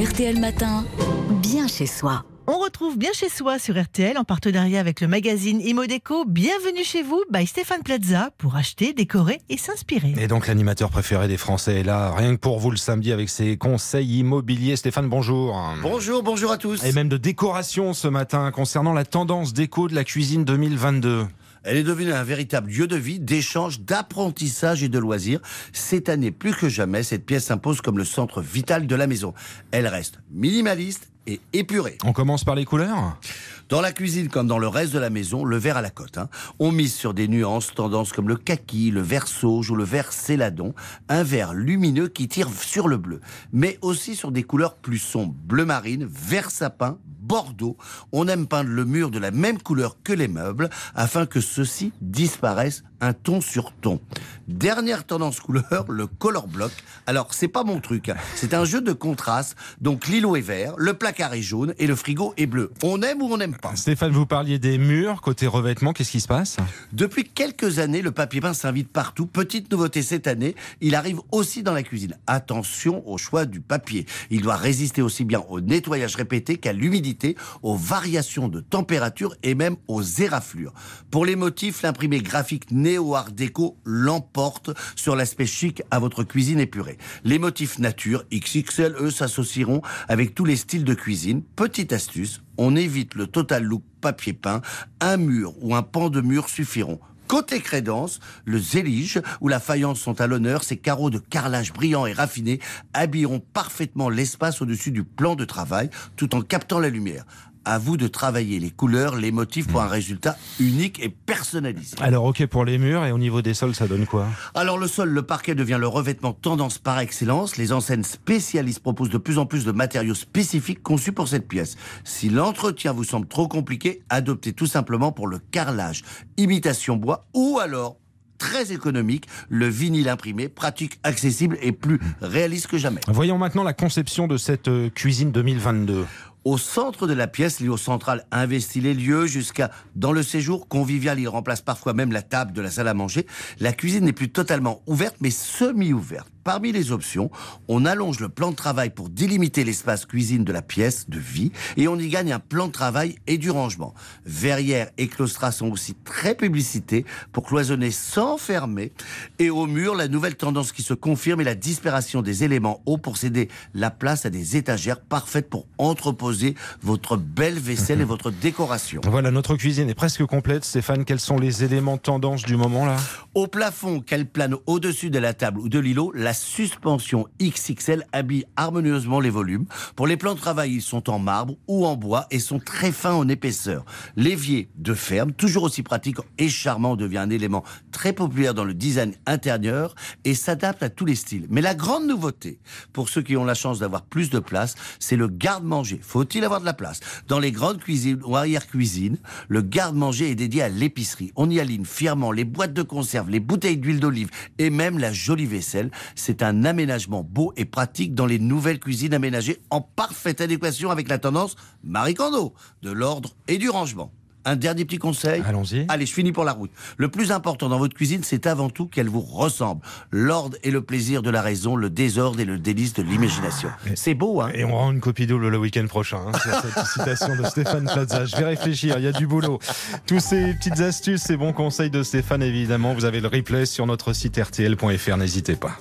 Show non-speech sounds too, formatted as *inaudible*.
RTL Matin, bien chez soi. On retrouve bien chez soi sur RTL en partenariat avec le magazine Imodeco. Bienvenue chez vous by Stéphane Plaza pour acheter, décorer et s'inspirer. Et donc l'animateur préféré des Français est là, rien que pour vous le samedi avec ses conseils immobiliers. Stéphane, bonjour. Bonjour, bonjour à tous. Et même de décoration ce matin concernant la tendance déco de la cuisine 2022. Elle est devenue un véritable lieu de vie, d'échange, d'apprentissage et de loisirs. Cette année, plus que jamais, cette pièce s'impose comme le centre vital de la maison. Elle reste minimaliste et épurée. On commence par les couleurs? Dans la cuisine comme dans le reste de la maison, le vert à la cote. hein. On mise sur des nuances, tendances comme le kaki, le vert sauge ou le vert céladon. Un vert lumineux qui tire sur le bleu. Mais aussi sur des couleurs plus sombres. Bleu marine, vert sapin, bordeaux. On aime peindre le mur de la même couleur que les meubles afin que ceux-ci disparaissent un ton sur ton. Dernière tendance couleur, le color block. Alors, c'est pas mon truc. hein. C'est un jeu de contraste. Donc, l'îlot est vert, le placard est jaune et le frigo est bleu. On aime ou on n'aime pas? Stéphane, vous parliez des murs, côté revêtement, qu'est-ce qui se passe? Depuis quelques années, le papier peint s'invite partout. Petite nouveauté cette année, il arrive aussi dans la cuisine. Attention au choix du papier. Il doit résister aussi bien au nettoyage répété qu'à l'humidité, aux variations de température et même aux éraflures. Pour les motifs, l'imprimé graphique néo-art déco l'emporte sur l'aspect chic à votre cuisine épurée. Les motifs nature, XXL, eux, s'associeront avec tous les styles de cuisine. Petite astuce, on évite le total look papier peint. Un mur ou un pan de mur suffiront. Côté crédence, le zélige ou la faïence sont à l'honneur. Ces carreaux de carrelage brillants et raffinés habilleront parfaitement l'espace au-dessus du plan de travail tout en captant la lumière. À vous de travailler les couleurs, les motifs pour un résultat unique et personnalisé. Alors ok pour les murs et au niveau des sols, ça donne quoi? Alors le sol, le parquet devient le revêtement tendance par excellence. Les enseignes spécialistes proposent de plus en plus de matériaux spécifiques conçus pour cette pièce. Si l'entretien vous semble trop compliqué, adoptez tout simplement pour le carrelage, imitation bois ou alors très économique, le vinyle imprimé, pratique, accessible et plus réaliste que jamais. Voyons maintenant la conception de cette euh, cuisine 2022. Au centre de la pièce, l'îlot central investit les lieux jusqu'à dans le séjour convivial. Il remplace parfois même la table de la salle à manger. La cuisine n'est plus totalement ouverte, mais semi-ouverte. Parmi les options, on allonge le plan de travail pour délimiter l'espace cuisine de la pièce de vie et on y gagne un plan de travail et du rangement. Verrières et claustras sont aussi très publicités pour cloisonner sans fermer. Et au mur, la nouvelle tendance qui se confirme est la disparition des éléments hauts pour céder la place à des étagères parfaites pour entreposer votre belle vaisselle et *laughs* votre décoration. Voilà, notre cuisine est presque complète. Stéphane, quels sont les éléments tendance du moment là? Au plafond, qu'elle plane au-dessus de la table ou de l'îlot, la suspension XXL habille harmonieusement les volumes. Pour les plans de travail, ils sont en marbre ou en bois et sont très fins en épaisseur. L'évier de ferme, toujours aussi pratique et charmant, devient un élément très populaire dans le design intérieur et s'adapte à tous les styles. Mais la grande nouveauté, pour ceux qui ont la chance d'avoir plus de place, c'est le garde-manger. Faut-il avoir de la place? Dans les grandes cuisines ou arrière-cuisines, le garde-manger est dédié à l'épicerie. On y aligne fièrement les boîtes de conserve, les bouteilles d'huile d'olive et même la jolie vaisselle. C'est un aménagement beau et pratique dans les nouvelles cuisines aménagées en parfaite adéquation avec la tendance Marie Kondo, de l'ordre et du rangement. Un dernier petit conseil. Allons-y. Allez, je finis pour la route. Le plus important dans votre cuisine, c'est avant tout qu'elle vous ressemble. L'ordre et le plaisir de la raison, le désordre et le délice de l'imagination. C'est beau, hein Et on rend une copie double le week-end prochain hein, sur cette *laughs* citation de Stéphane Plaza. Je vais réfléchir, il y a du boulot. Tous ces petites astuces, ces bons conseils de Stéphane, évidemment, vous avez le replay sur notre site rtl.fr, n'hésitez pas.